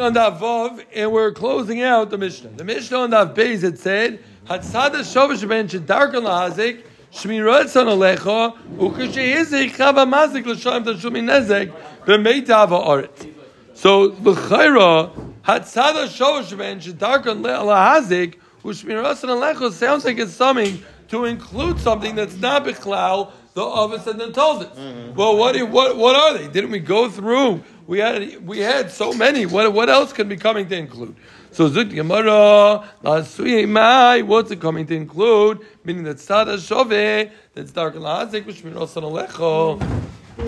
on Daf Vav, and we're closing out the Mishnah. The Mishnah on Daf Beis it said, "Hatzada shovash ben shedarkan lahazik shmiratzon alecha ukashehizik chava mazik l'shalem tashumi nezek b'meitav ha'aret." So l'chayra hatzada shovash ben shedarkan lahazik ushmiratzon alecha sounds like it's something to include something that's not bichlal the office and then told us. Mm-hmm. Well, what, what what are they? Didn't we go through? We had we had so many. What what else can be coming to include? So Zuk Gemara, Mai, what's it coming to include? Meaning that Sada Shove, that's dark and Lazik, which means Alecho.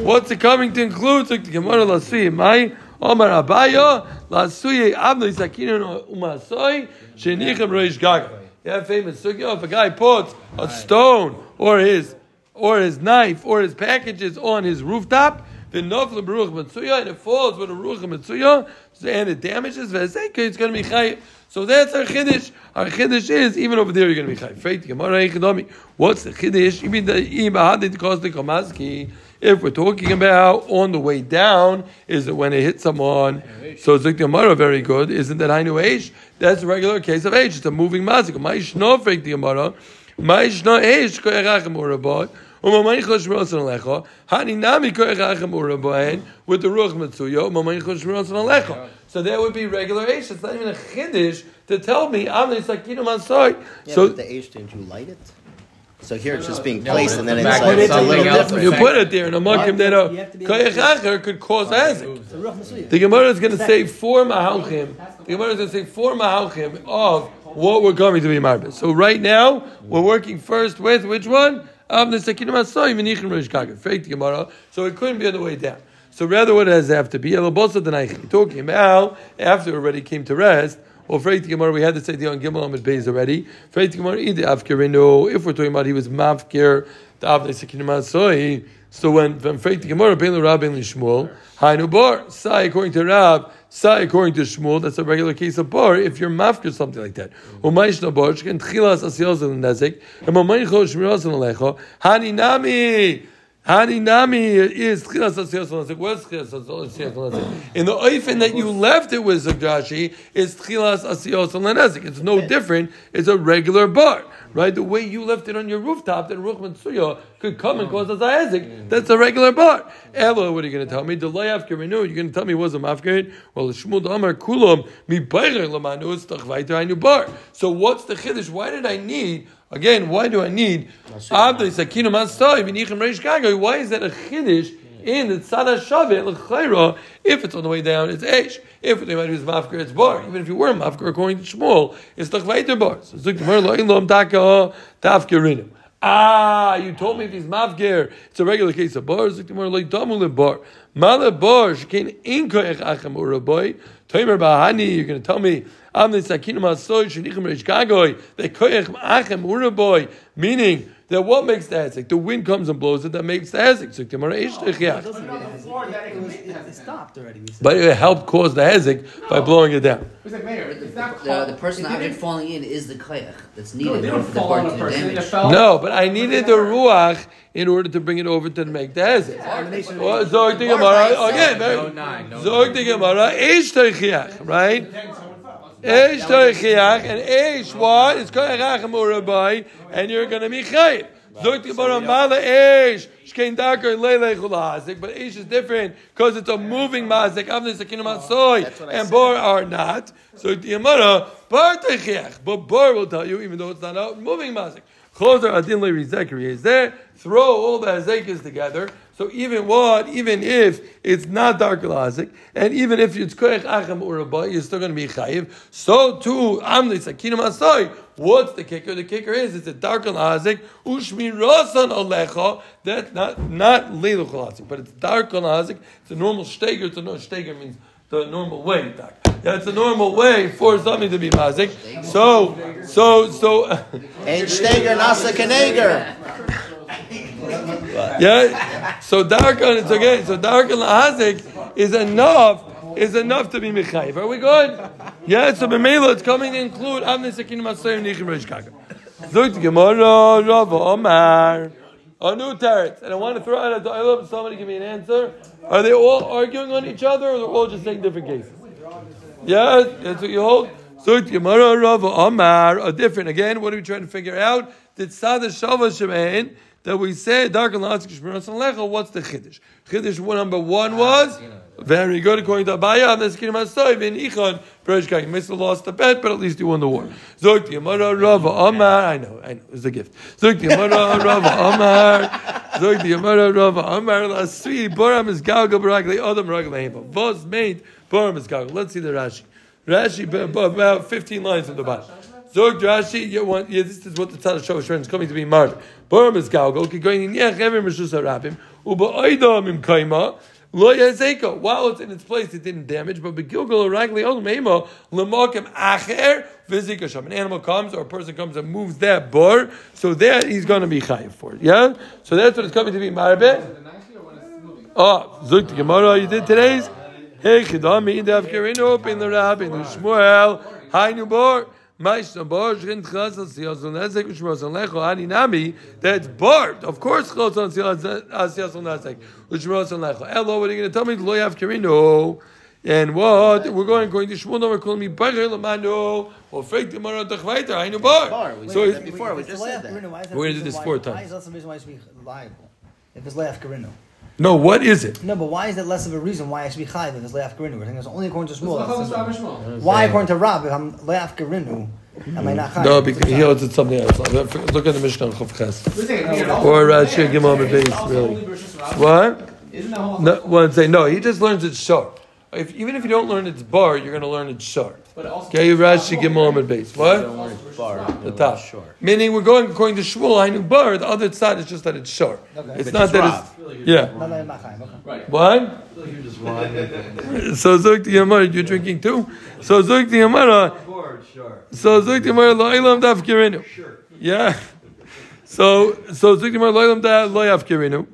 What's it coming to include? Zuk Gemara, Lasui Mai, Omar Abaya, Lasui Abno Isakino Umasoi, Shenichem Reish Gaga. Yeah, famous sugya. If a guy puts a stone or his or his knife or his packages on his rooftop, the nofla beruch mitzuya, and it falls with a ruach mitzuya, and it damages v'ezeka, it's going to be chayiv. So that's our chiddush. Our chiddush is even over there you're going to be chayiv. Freit gemara echodomi. What's the chiddush? Even the imahadid cause the komaski. If we're talking about on the way down, is it when it hits someone? So like very good. Isn't that Hainu Eish? That's a regular case of age. It's a moving mazik. Ma'ish no fake. Ma'ish no Eish koyerachem urabot. With the ruach mitzuyo, so there would be regular Aish. It's not even a chiddush to tell me I'm the sakinu masoy. Yeah, so the Aish, didn't you light it? So here it's just being placed and then it's like it's a little different. You put it there and a makim that uh, a koyach could cause hazik. The Gemara is going to say four mahalchim. The Gemara is going to say four mahalchim of what we're coming to be marbis. So right now we're working first with which one? So it couldn't be on the way down. So rather, what does it have to be? Talking about after already came to rest. Well, Freit Gemara, we had say the on Gimel Amid Beis already. Freit Gemara, if we're talking about he was mafkir, the Avnei Sekinim Asoi. So when from Freit Gemara, Ben Rab Ben Shmuel, Hainu Bar, Sai according to Rab, Sai according to Shmuel, that's a regular case of bar. If you're mafkir something like that, Umayishna Bar, and is What's In the oifen that you left it with Zagdashi is Tchilas Asiyos. It's no different. It's a regular bar. Right? The way you left it on your rooftop, that Ruch Mitsuya could come and cause a Zayazik. That's a regular bar. Elo, what are you going to tell me? The Layafker You're going to tell me it was a Mafkir? Well, Shmud Amar Kulam, Mi Lamanu, Bar. So what's the Chiddush? Why did I need Again, why do I need Abdul Sakinu Mastai Vinichem Reish Gago? Why is that a chiddush in the Tzada Shavet L'chayra? If it's on the way down, it's Eish. If it's on the might it's Mafker, it's Bar. Even if you were Mafker, according to Shmuel, it's Tachvaiter Bar. So Zuk Gemara Lo'ilom Taka Tafkerinim. Ah, you told me if he's mafger, it's a regular case of bar. Zuk Gemara Lo'itamu bar. Mala bar shekain inko ech achem uraboy. Toimer bahani. You're going to tell me Am the sakinu masoy shenichem reish gagoy. They koyach achem uraboy. Meaning that what makes the hezek? The wind comes and blows it. That makes the hezek. So gemara It stopped already. But it helped cause the hezek by blowing it down. The, the person object falling in is the koyach that's needed no, for the bar to do damage. No, but I needed the ruach in order to bring it over to make the hezek. Zog the gemara again. Zog the gemara ish right? Eish toichiach, and eish what? It's koyach urabai, and you're going to be chayiv. Zogt gemara mala eish shkein darker leile chulazik, but eish is different because it's a moving mazik. Avnei sakinu matzoy, and bor are not. So the gemara bar toichiach, but bor will tell you even though it's not a moving mazik. Choser adin le is there. Throw all the hazekas together. So even what, even if it's not dark lazik, and even if it's koyach achem uraba, you're still going to be chayiv. So too, amli sakinam asoy. What's the kicker? The kicker is it's a dark lazik ushmirasan alecha. That not not leilu lazik, but it's dark lazik. It's a normal steger. It's a no steger means the normal way. It's a normal way for something to be mazik. So, so, so. And steger nasa keneger. Yeah. So darkan, it's okay. So darkan lahazik is enough. Is enough to be mechayiv. Are we good? Yeah. So b'meila, it's coming to include avnei sekinim asayim nichim reish kaga. Zuk gemara Rav Omar. A new teretz, and I want to throw out a dialogue. Somebody give me an answer. Are they all arguing on each other, or they're all just saying different cases? Yeah, that's what you hold. So Gemara Rav Amar are different. Again, what are we trying to figure out? Did Sada Shava Shemain that we said Dark and Latzik Shmiras and Lecha? What's the Chiddush? Chiddush number one was very good according to Abaya. And the Skinim Hasoiv in Ichon Perishka. You missed the lost the bet, but at least you won the war. Zok Gemara Rav Amar. I know, I know, it's a gift. Zok Gemara Rav Amar. Zok Gemara Rav Amar. Lasui Boram is Galga Baragli Adam Ragli Heba. Vos made Boram is Galga. Let's see the Rashi. Rashi about 15 lines from the bottom. Zog Rashi, you want, yeah, this is what the Tzad Shosh is coming to be martyred. Boram is Galgal, going in Yech Evim Rishus Harabim, Uba Oidam Im Kaima, Lo Yazeko. While it's in its place, it didn't damage, but Begilgal Ragli Olam Ema, Lamakim Acher, Vizikasham. An animal comes or a person comes and moves that bar, so that he's going to be chayiv for it. Yeah? So that's what it's coming to be marbe. Oh, ah, Zuk the Gemara, you did today's? Hey, Chidami, in the Rabbi, in the Shmuel, Hi, Nubor. That's barbed. Of course, Hello, what are you going to tell me? Lo yav kirino. And what we're going going to Shmuel we're calling me Bacher Lamano or fake the Maran Tachvaiter. I know bar. So before we just said that. We're going to do this four times. Why is that some reason why it should be liable? If it's Leaf Karino. No, what is it? No, but why is that less of a reason why I should be chayiv if it's leaf garinu? We're saying it's only according to Shmuel. Why according to Rab if I'm leaf garinu? Am I not chayiv? No, because he holds it something else. Look at the Mishnah on Chav Ches. Or Rashi Gimel base, really. What? No, one say no. He just learns it short. If, even if you don't learn its bar, you're going to learn it short. Okay, Rashi Gimel Amid base. What? The top. Meaning we're going according to Shmuel. I knew bar. The other side is just that it's short. Okay. It's not that it's yeah. No, no, I'm not chayiv. Okay. What? So Zuk the Yamara, you're drinking too. So Zuk the Yamara. So Zuk the Yamara lo ilam daf kirinu. Yeah. So so Zuk the Yamara lo ilam da lo yav kirinu.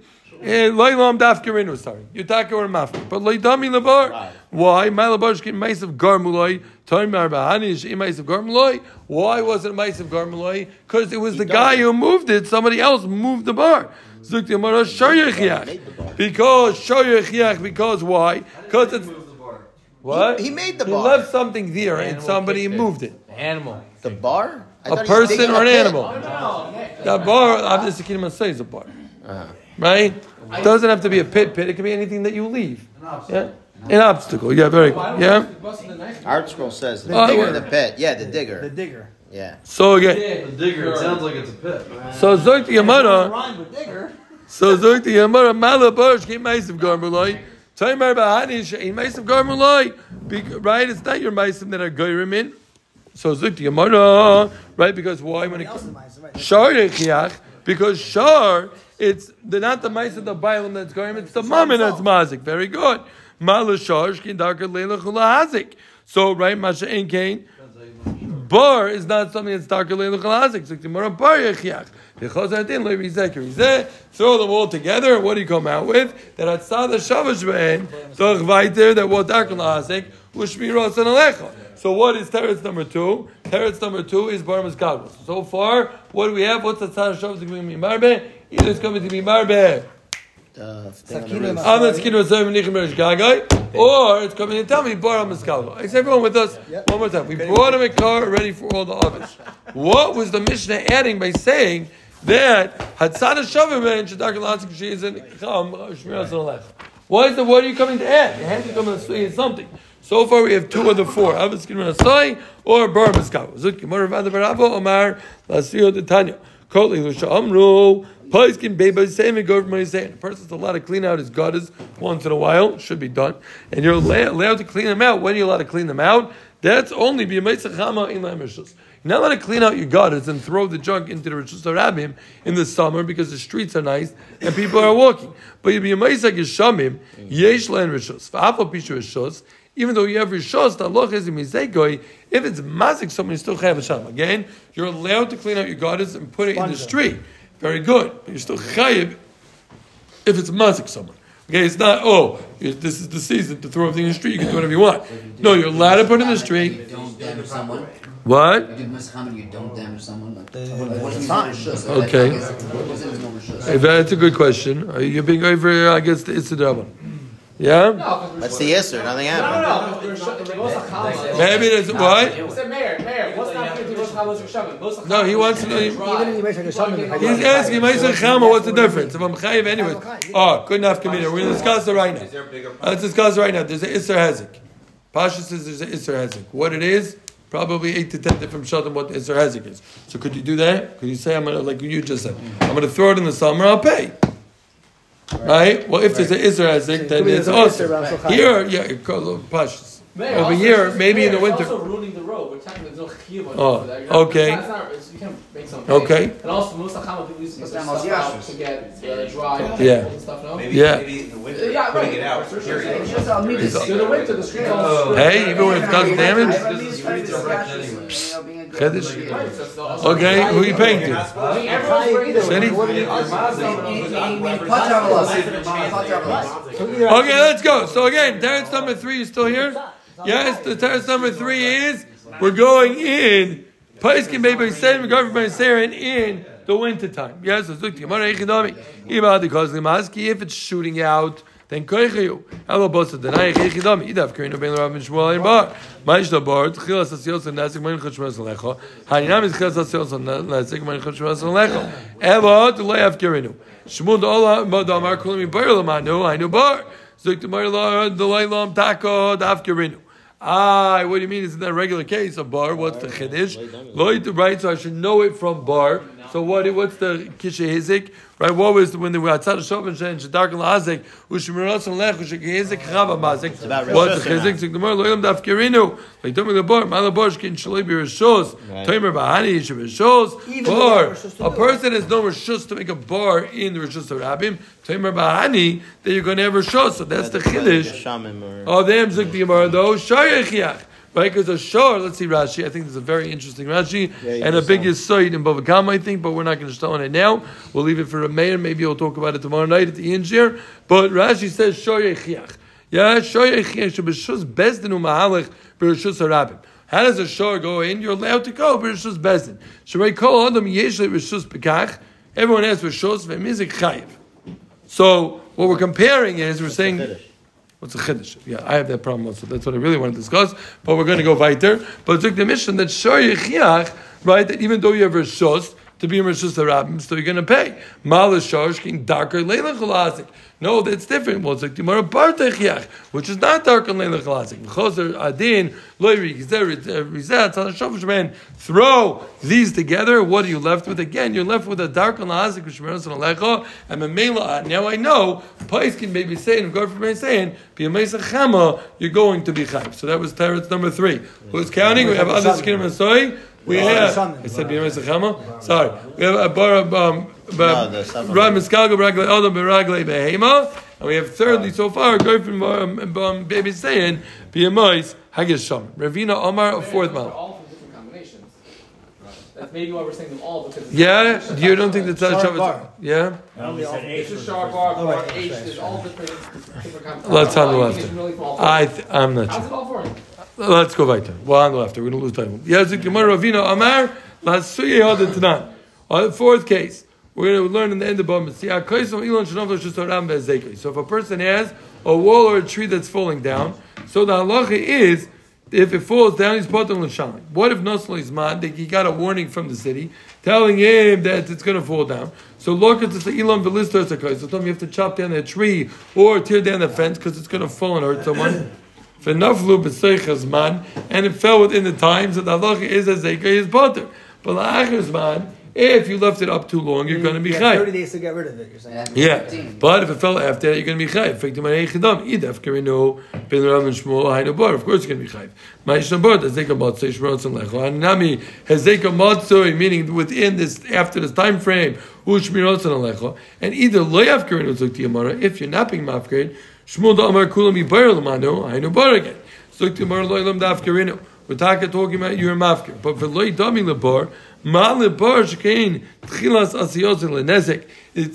Eh, Lo ilam daf kirinu. Sorry, you talk or mafka. But lo idami labar. Why? My labar shkin meis of garmuloi. Time marbahani is meis of garmuloi. Why wasn't it meis of garmuloi? Because it was the guy who moved it. Somebody else moved the bar. Zuk the Yamara shoyechiach. Because shoyechiach. Because why? Because it's what? He- he made the He bar. left something there, and somebody moved it. Animal. The bar? I A thought he was person or an a pit. animal. That bar, obviously, Kingdom say is a bar, right? It doesn't have to be a pit. Pit. It can be anything that you leave. Yeah, an obstacle. Yeah, very good. Yeah. ArtScroll says the Oh, digger in the pit. Yeah, the digger. The digger. digger. Yeah. So again, The digger. It sounds like it's a pit. so Zoik the Yamara. Rhyme with digger. So Zoik the Yamara. Malabar came Ma'asim Garmuloi. Taimar Bahani Shein Ma'asim Garmuloi. Right? It's not your Ma'asim that are Goyrim in. So Zoik the Yamara. Right? Because why? When it Else comes. right? Shar Yechiach, because Shar, it's the not the mice of the Bailam that's going, it's the mammon that's mazik. Very good. Mala Shar, Shkin Darker Leila Chula Hazik. So, right, Masha Ein Kain. Bar is not something that's darker Leila Chula Hazik. So, Gemara Bar Yechiach. Because I didn't leave Rizek. Throw them all together. What do you come out with? That Atzad Shavash Bein, Doch Weiter, that what darker Hazik, Ushmiros and Alecha. So what is teretz number two? Teretz number two is Barmas Gagos. So far, what do we have? What's the tzad shav going to be marbe? Either it's going to be marbe Uh, thing on the Sakina roof. Mas- skin of Zayim Nichem or it's coming to tell me Barmas Gagos. Is everyone with us? Yep. One more time. We brought him a car ready for all the others. What was the Mishnah adding by saying that Hatzad Shavim and Shadar Lansik she is in Cham Shmiras and Alech? Why is the what are you coming to add? You have to come and say something. So far, we have two of the four: Avaskin Rasai or Bar Miskav. Zut Gemara Vada Barabo Omar Lasio de Tanya. Kotli Lusha Amru. Paiskin Beba Same Government saying a person's allowed to clean out his gutters once in a while. Should be done, and you're allowed to clean them out. When you're you allowed to clean them out? That's only be b'yamaisachama in lamishus. You're not allowed to clean out your gutters and throw the junk into the Rishus Harabim in the summer because the streets are nice and people are walking. But you'll be Yishamim, yesh len Rishus. V'afal pishu Rishus, even though you have Rishus, the Allah is mizegoi, if it's mazik, someone you still have a sham. Again, you're allowed to clean out your gutters and put it in the street. Very good. But you're still chayiv if it's mazik someone. Okay, it's not, oh, this is the season to throw everything in the street, you can do whatever you want. No, you're allowed to put it in the You street. don't damage someone. What? You do mischaman, you don't damage someone. Like, The- what, what is sign. rishus? Okay. Like, I guess, what was it? No rishus. Hey, that's a good question. Uh, You're being over, I guess, the Isidrabon. Yeah? That's the Isser. Nothing happened. No, no, no. Maybe there's what? Said Mayor, Mayor, No, he wants to know. Even in the Yisrael Shamim, He's asking, Ma'aser Chama, what's the difference? If I'm chayiv anyway. Oh, good enough, Kamina. We're going to discuss it right now. Let's discuss it right now. There's an Isser Hezek. Pasha says there's an Isser Hezek. What it is, probably 8 to 10 different shadim what the Isser Hezek is. So could you do that? Could you say, I'm going to, like you just said, I'm going to throw it in the summer, I'll pay. Right? Well, if there's an Isser Hezek, then it's awesome. Here, yeah, Pashas. Mayor, Over also- here, maybe in the Mayor, winter. It's also ruining the road. We're talking there's no chiyuv on Oh, it. Like, okay. It's not, it's, you can't make something. Okay. And also, most chama people used to put their It's not stuff out Moshe to get uh, dry Yeah. and stuff, no? Maybe, Yeah. maybe in the winter, Yeah, putting right. it out, For sure. period. It's just on me to see. In the winter, the streets all Oh. split. Hey, even when it causes damage? Chiddush? Right, so it's also- Okay, who are you paying to? I mean, everyone's bringing their City? Okay, let's go. So again, terrace number three is still here. Yes, the terrace number three is we're going in. Paiskin baby said we're going from Saren in the winter time. Yes, let's look to Gemara Echidami. If it's shooting out, then koichayu. Hello, the night. Echidami. Idav Karino Ben Rav Mishmuel in bar. Maish the bar. Tchilas Asios and Nasik Mein Chashmas Lecho. Haninam is Tchilas and Nasik Mein Chashmas Lecho. Elo to lay af Karino. Shmuel the Ola Mod Amar Kulim Bar Lamanu. I know bar. Zuk the Mar the Lailam Tako Daf Karino. Ah, what do you mean? Isn't that a regular case of bar? What's the chiddush? Right? So I should know it from bar. So what? What's the kisha hizik? Right? What was when they were outside of Shovan and Shadark and Lazik? Ushmiras and Lech Ushikizik Chava Mazik. about What's the Rosh chizik? So the more loyam daf kirinu. Like told me the bar. Mala bar shkin shalibi rishos. Tomer bahani yishav rishos. Even Bar. though Rishos to A person has no rishos to make a bar in the rishos of Rabbim. Tomer bahani that you're going to have rishos. So that's the chiddush. Shamim or Oh, them zuk the Gemara though. Shayechiach. Right, because a shor, let's see Rashi. I think there's a very interesting Rashi you and a big yisoid in Bava Kama, I think, but we're not going to start on it now. We'll leave it for a mayor. Maybe we'll talk about it tomorrow night at the end here. But Rashi says shor yechiach. Yeah, shor yechiach shebeshus bezdin umahalech bereshus harabim. How does a shor go in? You're allowed to go bereshus bezdin. Shrei kol adam yesh bereshus bekach. Everyone has bereshus v'mizik chayiv. So what we're comparing is we're saying. What's a chiddush? Yeah, I have that problem also. That's what I really want to discuss. But we're going to go weiter. But it's like the mission that shor yechiach, right? That even though you have a shos to be a rishus harabim, still you're going to pay. Mal shor shkin darker leilach. No, that's different. Well, it's like Gemara bar techiach, which is not darker leilach chalazik. V'choser adin loyri rizat on a shovish man. Throw these together. What are you left with? Again, you're left with a darker chalazik which means on alecha and memela. Now I know Pais can maybe say and go from saying chama you're going to be chayv. So that was teretz number three. Who's counting? We have other skin and soy. We have. I said. Sorry. We have a bar of um. No, the seven. Ram Adam Beragle Behema. And we have thirdly so far, go from um, um, baby saying, B'yamois Hagish Sham. Ravina Omar, a fourth They're month. all from different combinations. That's maybe why we're saying them all because. it's- Yeah? You don't think not- that's Sharp Shabbos? Yeah? It's just sharp bar, bar, right, H. right, There's right. all different different combinations. Let's have the All left. is really from all four. I th- I'm not How's sure. it all for? Let's go weiter. Well, on the left, we're going to lose time. Yazik Gemara Ravina Amar, Lasuye Hada Tanan. On the fourth case, we're going to learn in the end of Bama. See, Akaisom Elon Shanov Shusaram Bezekli. So if a person has a wall or a tree that's falling down, so the halacha is, if it falls down, he's potem l'shalim. What if Nosl is? That he got a warning from the city telling him that it's going to fall down. So look at this Elam Velistos So tell me you have to chop down that tree or tear down the fence because it's going to fall and hurt someone. V'naflu b'seichas man, and it fell within the times that the halacha is as zeika is butter. But la'achas man, if you left it up too long, you're mm, going to be have 30 days to get rid of it, you're saying. Yeah, but if it fell after that, you're going to be chayv. Fektim arei chidam, idaf kerino, ben Rav and Shmuel, hayna bar. Of course, you're going to be chayv. Ma'ishna bar, the zeka matzah, shmerotz and lecho. And nami, hezeka matzah, meaning within this, after this time frame, ushmirotz and lecho. And either loyav kerino zuk tiyamara, if you're not being mafked, Shmuel da amar kulam yibayr lamanu, hayna bar again. Zuk tiyamara loyalam daf kerino. We're talking, talking about you're mafkir. But for loy dami lebar, It's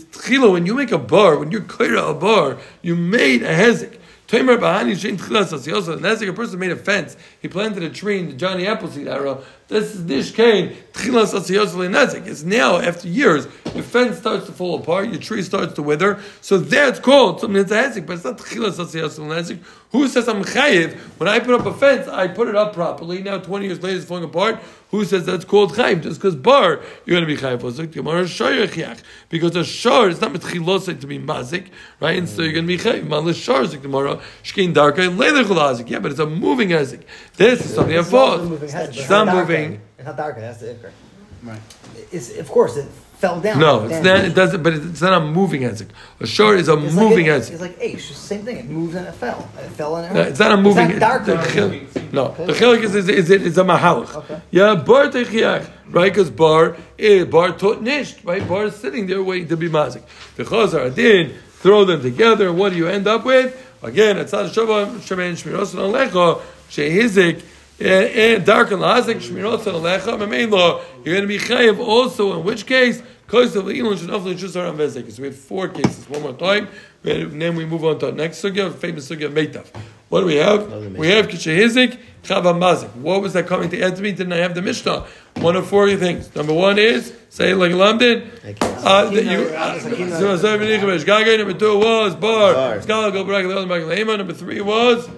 tchila, when you make a bar, when you're a bar, you made a hezek. A person made a fence, he planted a tree in the Johnny Appleseed era. This is Nish Kain Tchilas. It's now, after years, your fence starts to fall apart, your tree starts to wither. So that's called something that's a Hezek, but it's not Tchilas Nezik. Who says I'm Chayiv? When I put up a fence, I put it up properly. Now, 20 years later, it's falling apart. Who says that's called Chayiv? Just because bar, you're going to be Chayiv. Because a shar is not Metchilosek to be Mazik, right? And so you're going to be Chayiv. Malis shar is Gemara, Shkein Darka, and. Yeah, but it's a moving Hezek. This is something that falls. It's not moving. It's not darker. That's the ikr. Right. It's of course it fell down. No, it's Damn. not. It doesn't. But it's not a moving hezek. A shor is a It's moving like, hezek. It's like Aish, it's the same thing. It moves and it fell. It fell and it. No, it's not a moving. It's not darker. the chil- no, the chilik is is is, is a mahalach. Okay. Yeah, bar techiach, right? Because bar is bar tot nisht, right? Bar is sitting there waiting to be mazik. The chazar adin throw them together. and What do you end up with? Again, it's not shabbat shemen shmiros alecha shehizik. And dark and lazik shmirot alecha memeilo. You're going to be chayiv also. In which case, because of elon shenafli shusar and vezek. So we have four cases. One more time, and then we move on to our next sugya, famous sugya meitav. What do we have? We have kishehizik chava mazik. What was that coming to add to me? Didn't I have the mishnah? One of four things. Number one is say it like Lamdin. Uh, that you. uh, Number two was bar. Bar. Skala go back to the other Lema. Number three was.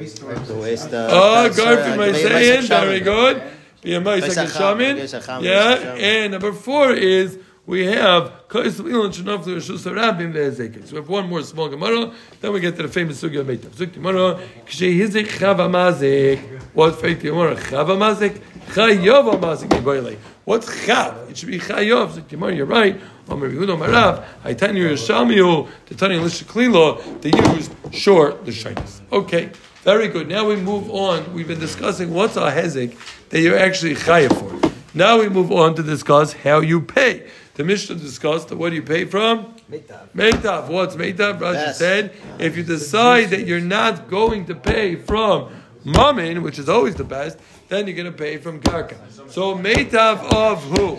The waste of. Oh, go for saying. Very good. Be a mice Moshe like a Chacham, shaman. Yeah. And number four is we have Kais of Ilan Shanof to Rishus Rabim Ve'ezekes. So we have one more small Gemara. Then we get to the famous Sugya Meitav. Sugya Gemara. Kshe Hizik Chava Mazik. What's faith Gemara? Chava Mazik. Chayova Mazik. What's Chav? It should be Chayov. Sugya Gemara, you're right. Omer Yehuda Marav. Haitani Yerushalmiu. The Tani Lishaklilo. They used short the shyness. Okay. Very good. Now we move on. We've been discussing what's a hezek that you're actually chayav for. Now we move on to discuss how you pay. The Mishnah discussed that what do you pay from? Meitav. Meitav. What's Meitav? Rashi said, if you decide that you're not going to pay from Mammon, which is always the best, then you're going to pay from Karka. So Meitav of who?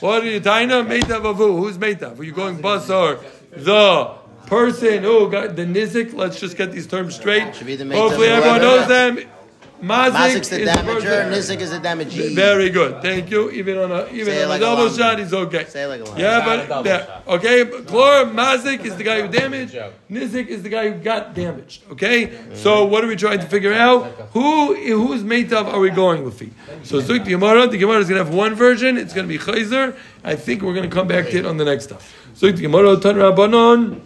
What are you, Taina? Meitav of who? Who's Meitav? Are you going Basar? The person oh, who got the Nizik. Let's just get these terms straight. The Hopefully everyone whoever. knows them. Mazik, is the is damager, Nizik is the damagee. Very good. Thank you. Even on a even on like a a double llama. shot, he's okay. Say it like a llama. Yeah, but yeah, okay. But Chlor Mazik is the guy who damaged. Nizik is the guy who got damaged. Okay. So what are we trying to figure out? Who whose meitav are we going with? So Zuk the Gemara. The Gemara is going to have one version. It's going to be Chayzer. I think we're going to come back to it on the next stuff. Zuk the Gemara. Tan Rabbanon.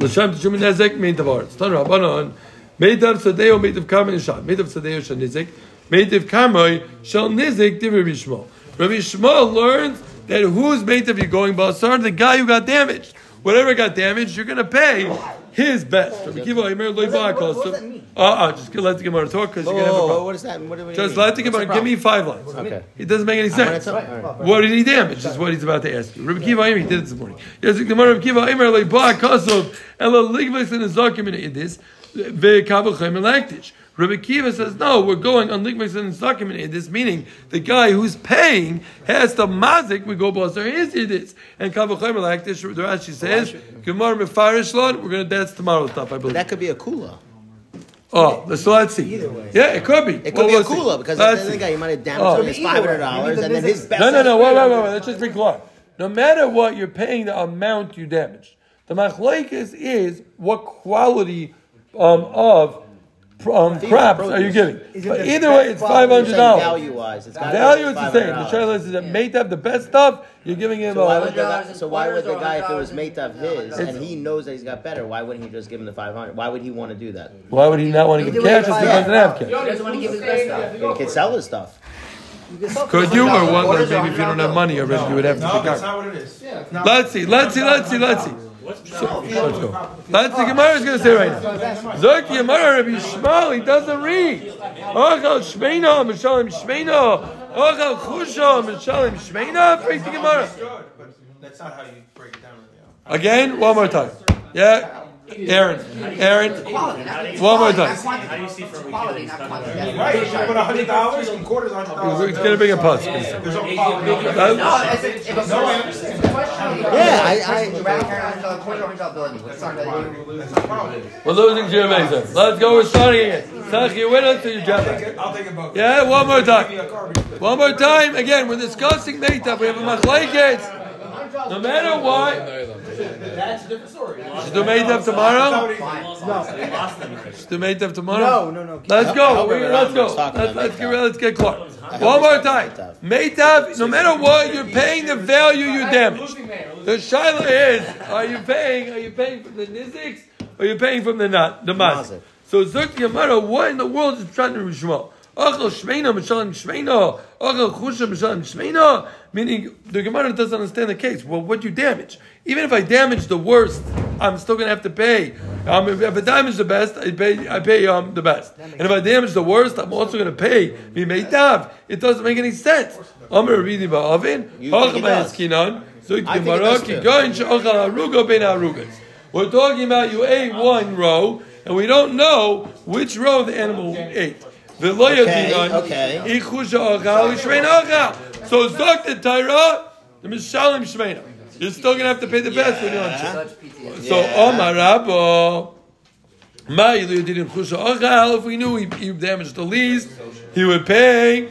L'shem t'shum nezek meitav Tan Rabbanon. Meitav sadeo meitav karmei shad. Meitav sadeo shal nizik. Meitav karmei shal nizik divrei Rishmo. Rabbi Yishmael learns that whose meitav you're going basar? The guy who got damaged. Whatever got damaged, you're going to pay his best. Rabbi Kiva Omer lo What does that- what does that mean? Uh uh, just let the Gemara talk because you're going to have a problem. what is that? What do Just mean? let the Gemara give me five lines. Okay. It doesn't make any sense. tell- all right. What did he damage? Is what he's about to ask you. Rabbi Kiva he did it this morning. Yes, the Gemara Rabbi Kiva like ba kasov ela ligvus in zakim in this ve'kavachem elaktish. Rabbi Kiva says no. We're going on ligvus and zakim in this, meaning the guy who's paying has the mazik. We go basar is this and kavachem elaktish. The Rashi says Gemara mefarish lon. We're going to dance tomorrow's stuff. I But believe. that could be a kula. Oh, so let's see. Either way. Yeah, it could be. It could Well, be a we'll see. because Let's the end of the see. guy, you might have damaged Oh. him his five hundred dollars, and then his business- best. No, no, no. Wait, wait, wait, wait. Let's just be clear. No matter what, you're paying the amount you damaged. The machlekes is what quality um, of um, crops are you giving? But either way, it's five hundred dollars. Value wise, it's Value is the same. The shayla is that made to have the best stuff. You're giving him So why a. would the guy, so why would the guy, if it was $100 made of his, and he knows that he's got better, why wouldn't he just give him the five hundred? Why would he want to do that? Why would he not want to give Either way, cash? If he doesn't have cash. He doesn't want to give his best stuff. He could sell his stuff. You can sell Could you or $100. what? Like Orders are maybe if you don't have $100. money already, you would have to No, pick that's not what it is. Let's see. Let's see. Let's see. Let's see. So, let's go. That's the Gemara is going to say right now. Zok Gemara Rabbi Yishmael, he doesn't read. Ochel Shmeina, Mishalim Shmeina. Ochel Chusha, Mishalim Shmeina. Break the Gemara. Good, but that's not how you break it down. Again, one more time. Yeah. Aaron, Aaron, Quality, One more time. not quantity. How do you see from Quality, not quantity. Right, very you sharp. put hundred dollars and quarters on dollars. it's gonna bring a pus. There's no quality. No, it's a, if a person, if a question, Yeah, I- I- Would you rather carry a hundred dollar coin or a hundred dollar bill anyway? Not really. We're losing Jim Let's go. We're starting again. Sach, you win us to your I'll take it, I'll take it both. Yeah, one more time. One more time. Again, we're discussing Meitav. We have a machlekes. No matter what, That's a different story. should do Meitav tomorrow. No, Should do Meitav tomorrow. no, no, no. Let's go. hope We- everyone Let's go. Let's, let's get Meitav. let's get clear. One more time. Meitav. Meitav. No matter what, you're paying the value you damaged. Losing. The shaila is: Are you paying? Are you paying from the niziks? Or are you paying from the not the mazik? Mazik. So Zuk Yamara, what in the world is trying to Shmuel? Achel Shmeina Mishalim Shmeina. Achel Chusha Mishalim Shmeina. Meaning the Gemara doesn't understand the case. Well, what you damage? Even if I damage the worst, I'm still gonna have to pay. Um, if, if I damage the best, I pay. I pay um, the best. And if I damage the worst, I'm also gonna pay. Mimeitav. It doesn't make any sense. Amar Ridi Ba'avin. You think it does? Skinan. Zuk I think it Yamara does Ki too. Goin She'achal Haruga Ben Harugas. We're talking about you ate one row, and we don't know which row the animal ate. Okay, okay. So Zok the Torah, the Mishalim Shmeina. You're still gonna have to pay the best when you're on Yeah. trip. Such PTSD. So Omar Rabbo, Yilu didn't. If we knew he, he damaged the least, he would pay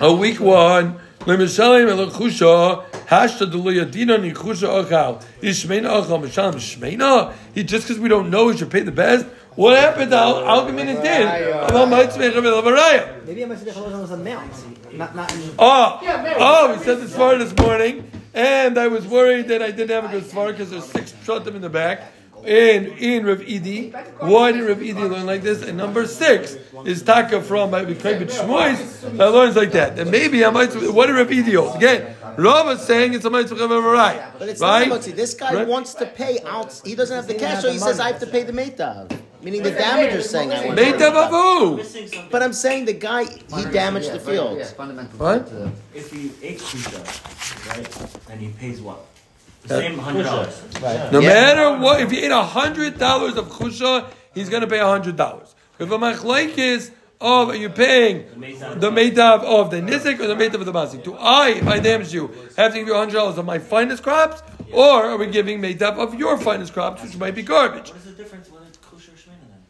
a weak one. Lemishalim el chusha hashta deluya dina ni chusha ochal. Ishmeina ochal mishalim shmeina. He just because we don't know, he should pay the best. What happened to Al Alkamin and Din? Although might speak. Maybe I must have was a mount. Not, not in. Oh, oh, we said this far this morning, and I was worried that I didn't have a good svara because there's six them in the back. In in Rav Idi, why did Rav Idi learn like this? And number six is taka from Rabbi Krabbit Shmois that learns like that. And maybe I might. What did Rav Idi hold? Again, Rav is saying it's a mitzvah right, But it's right? not Motzi. This guy Right. wants to pay out. He doesn't have the cash, doesn't so he says, "I have to pay the meitav." Meaning the damager's saying, "I want to pay Made the them But I'm saying the guy he damaged the field. Yeah, fundamental. What? If he ate pizza, right, and he pays what? The uh, same hundred dollars. Right. No Yeah. matter what, if you ate a hundred dollars of chusha, he's going to pay a hundred dollars. If a machlaik is of are you paying the meitav of the nizik or the meitav of the mazik? Do I, if I damage you, have to give you a hundred dollars of my finest crops, or are we giving meitav of your finest crops, which might be garbage? What is the difference whether it's kosher or shmena then?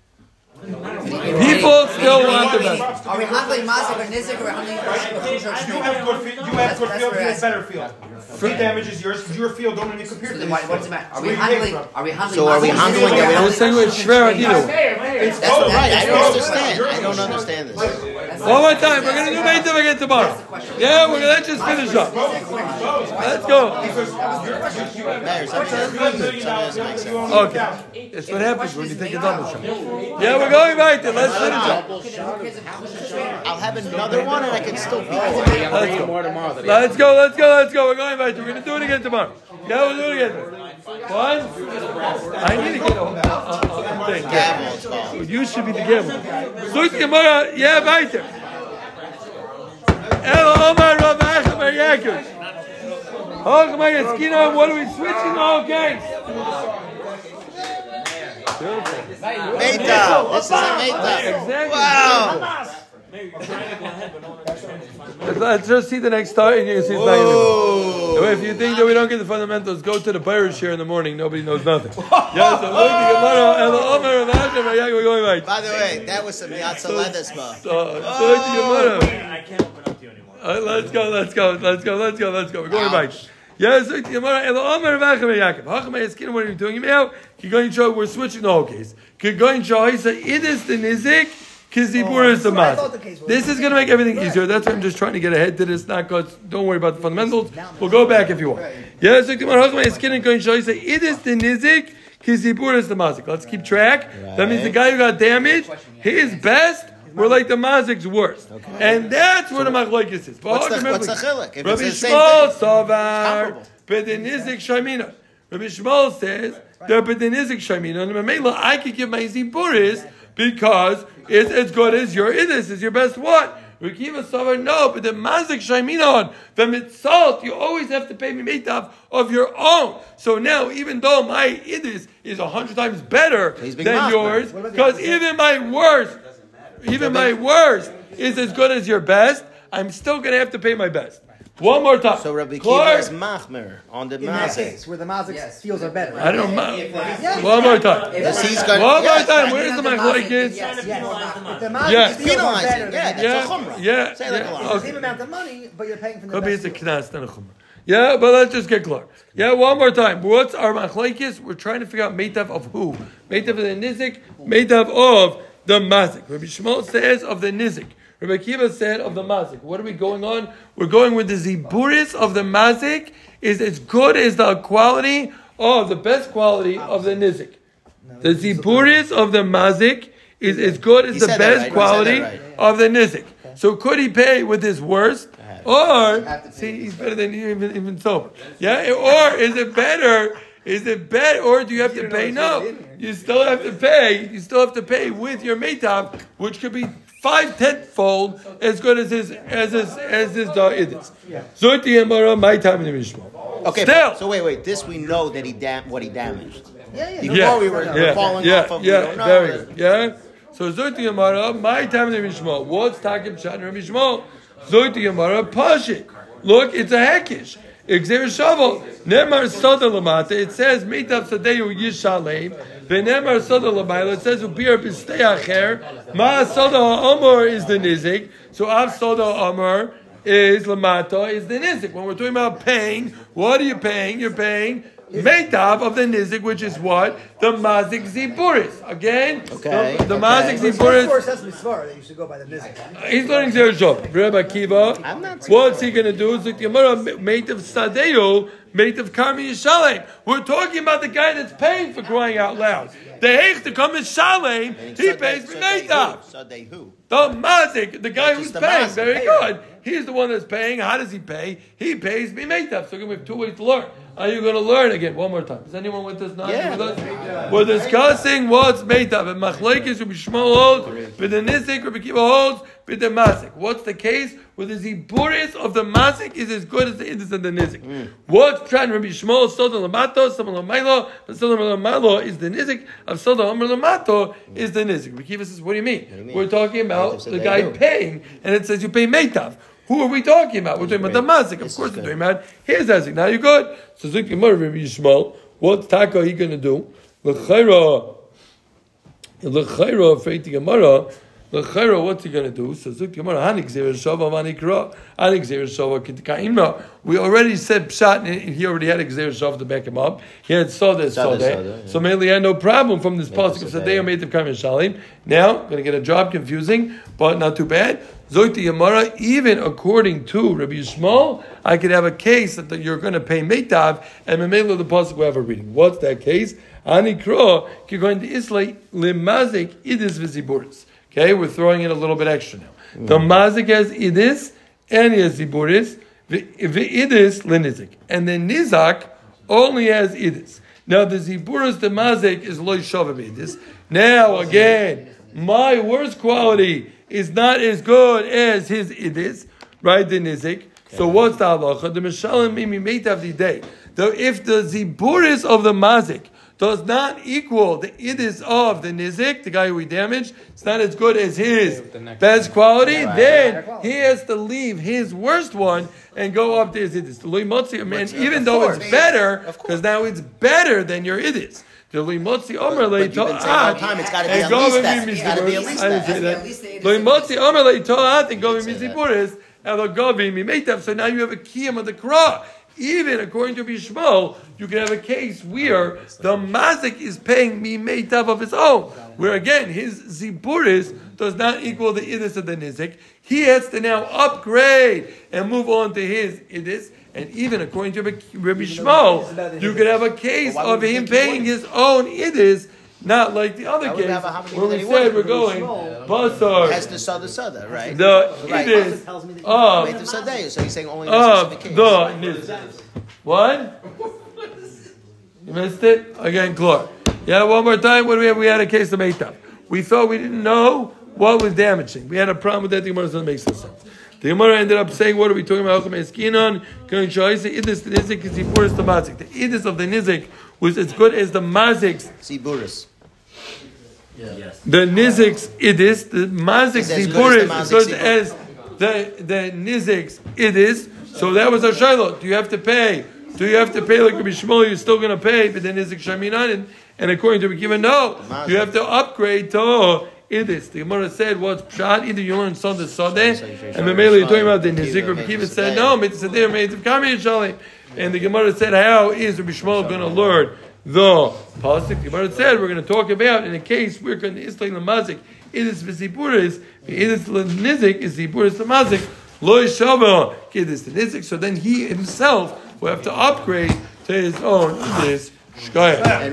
People still want the best. Are we handling mazik or nizik or handling You have good field, you have good field, you have better field. He damages yours, your field don't even compare to then his why, field. what's the matter? Are we Where you came handling? Are we handling? So are we handling that we I don't- was saying with Shver and Yiddu. It's That's- both. Right, I don't understand. I don't understand this. One more time, we're going to do meitav again tomorrow. Yeah, we're going to let's just finish up. Let's go. Mayor, sometimes some of this makes sense. Okay, that's what happens when you take a double shot. Yeah, we're going right there. Let's finish up. I'll have another one, and I can still beat it. Let's go. Let's go, let's go, let's go. We're going right. We're going to do it again tomorrow. Yeah, we'll do it again. One. I need to get a, a, a, a thing. Gavel, it's called. You should be the gavel. Zuk Gemara, yeah, weiter. El Omar Rav Achim Bar Yaakov. Hoch my Eskina, oh, what are we switching? Okay. Meitav. This is a meitav. Exactly. Wow. Let's, let's just see the next start and you can see it's not gonna. If you think that we don't get the fundamentals, go to the Pirates here in the morning. Nobody knows nothing. yeah, so look at Gemara, El Omar Rav Achim Bar Yaakov, we're going right. By the way, that was some Yatza Ledesma. So, so look. I can't open up to you anymore. All right, let's go, let's go, let's go, let's go, let's go. We're going right. Yes, the Gemara, El Omer Vachem Yaakov. Hachem Eskin, what are you doing now? To show, we're switching the whole case. To show, he said, it is the Nizik, Kizibur oh, is the that's what I thought the Maz. case was. This is going to make everything easier. That's why I'm just trying to get ahead to this, not cause, don't worry about the fundamentals. We'll go back if you want. Yes, Hachem going to show, he said, it is the Nizik, Kizibur is the Mazik. Let's keep track. That means the guy who got damaged, his best, were like the Mazik's worst. And that's where the Machlokes is. What's the, what's the chiluk? If Rabbi Yishmael. Savar. Bedenizik Shamina. Rabbi Yishmael says, they're Bedenizik Shamina. And Mamela, I could give my Zipuris because it's as good as your Idis, is your best what? Rekiva Savar, no, but the Mazik Shaiminon, the Mitzalt, you always have to pay me Meitav of your own. So now, even though my Idis is a hundred times better than yours, What about the because even my worst, even my worst is as good as your best, I'm still going to have to pay my best. One more time. So Rabbi Kiva Clark, is machmer on the In that mazik. where the mazik Yes. feels are better. I don't know. Yeah. One more time. Because he's got One more time. If Where's the have machlokes? Yes. Yes. If the Yeah. mazik feels are Penalizing, better yeah, than Yeah, a chumrah. yeah, Say like yeah. a lot. It's the Okay. same amount of money, but you're paying from the Could be it's a deal. knas and a chumrah. Yeah, but let's just get clear. Yeah, one more time. What's our machlokes? We're trying to figure out meitav of who? Meitav of the nizik, meitav of the mazik. Rabbi Yishmael says of the nizik. Rabbi Kiva said of the mazik. What are we going on? We're going with the ziburis of the mazik is as good as the quality of the best quality of the nizik. The ziburis of the mazik is as good as the best right. Quality right. of the nizik. So could he pay with his worst? Or see, he's better than you even even sober. Yeah, or is it better? Is it better, or do you have to pay? No, really in here. you still have to pay. You still have to pay with your meitav, which could be five tenfold as good as his as his as his uh, it is. Zoti Emara, my time in the Mishmah. Okay, Still. but- so wait, wait. This we know that he dam- what he damaged. Yeah, yeah. Before Yeah, we were yeah, falling yeah, off of yeah, we don't know. very good. Yeah. So Zoti Yamara, my time in the Mishma. What's Takim Shan Rabbi Shmuel? Zoti Yamara, Pashik. Look, it's a hekish. Soda Lamata. It says Mitav Sadeyu Yishalem. Benemar Soda Lamaila. It says Ubir Bistei Acher. Ma Soda Omer is the Nizik. So Av Soda Omer is Lamata is the Nizik. When we're talking about paying, what are you paying? You're paying Meitav of the Nizik, which is what? The Mazik Ziburis. Again, Okay, the, the okay. Mazik Of Ziburis. course, that's Misvar that you should go by the nizik. He's learning Zereshov. Rabbi Akiva. I'm not- What's he going to do? It's like the Gemara, mate of Sadeo, mate of Karmi Yishalem. We're talking about the guy that's paying for crying out loud. The Heich to come is Shalem, he pays me Meitav. So who? The Mazik, the guy who's paying, very good. He's the one that's paying. How does he pay? He pays me Meitav. So we have two ways to learn. Are you going to learn again? One more time. Is anyone with us now? Yeah. With us? We're discussing what's Meitav. And Machlaikis, Rabbi Yishmael holds, but the Nizik, Rabbi Kiva holds, but the Mazik. What's the case? Where the Ziburis of the Mazik is as good as the Indus of the Nizik. Mm. What's trying Rabbi Yishmael, Soda Lamato, Soda Lamailo, but Soda Lamailo is the Nizik, of Soda Omer Lamato is the Nizik. Rabbi Kiva says, what do you mean? do you mean? We're talking about the guy paying, and it says you pay Meitav. Who are we talking about? We're talking about the Mazik. Of course, we're talking about his Ezik. Now you're good. So Zik Gemara, Rabbi Yishmael, what taka he going to do? L'chayra, l'chayra, faith Gemara, l'chayra, what's he going to do? So Zik Gemara, hanik zera shava manikra, hanik zera shava kitikaimna. We already said pshat, and he already had a zera shava to back him up. He had saw this, saw that. So mainly had no problem from this pasuk of Sadeh. Made the Karmel Shalim. Now, going to get a job confusing, but not too bad. Zoyti Yamara, even according to Rabbi Yishmael, I could have a case that you're going to pay Meitav, and Memela the pasuk will have a reading. What's that case? Ani Kro, you're going to Islay Limazik Idis Viziburis. Okay, we're throwing in a little bit extra now. The mm-hmm. Mazik has Idis, and he has Ziburis, Idis Linizik. And then Nizak only has Idis. Now the Ziburis, the Mazik, is Loy Shavim Idis. Now again, my worst quality is not as good as his idis, right? The nizik. So what's the halacha? The mishalim mimi meitav the day. Though if the ziburis of the mazik does not equal the idis of the nizik, the guy who we damaged, it's not as good as his best quality. Then he has to leave his worst one and go up to his idis. The loimotzi, and even though it's better, because now it's better than your idis. The limotzi omer but you've been saying all the time it's gotta be at least that. It's gotta be at least I didn't that. say that. At least the idis- Loimotzi omer leitoat and govim say that. miziburis and logovim mimeitav. So now you have a kiyam of the kra. Even according to Bishmo, you can have a case where the mazik is paying me meitav of his own, where again his ziburis does not equal the idis of the nizik. He has to now upgrade and move on to his idis. And even according to Rabbi Shmuel, you could have a case of him paying his own idis, not like the other case have a how many where we said we're going Has the sada sada, right? the Right. tells of the sada, so he's saying only of the nizik. What? You missed it again, Clark. Yeah, one more time. What do we have? We had a case of Meitav. We thought we didn't know what was damaging. We had a problem with that. The Gemara doesn't make sense. The Gemara ended up saying, "What are we talking about? Come eskinon? Going to say idis the nizik is the the mazik. The idis of the nizik was as good as the mazik's Ziburis. Yes. the nizik's idis, the mazik's It's as good zipuris, as as the good as the the nizik's idis. So that was a shiloh. Do you have to pay? Do you have to pay like Rabbi Yishmael? You're still going to pay, but then nizik shaminan, and, and according to Rabbi no, you have to upgrade to idis. The Gemara said, "What's pshat? Either you learn son the sadeh, and Mamela you're talking about the nizik." Rabbi Kiva said, "No, mitzvah sadeh made of kami shalim." And the Gemara said, "How is Rabbi Yishmael going to learn?" The pasuk. The Gemara said we're going to talk about in a case we're going to istain the mazik. It is v'zipuris. It is nizik. Is zipuris the mazik. Lo yishava kidis the nizik. So then he himself will have to upgrade to his own this shkaya.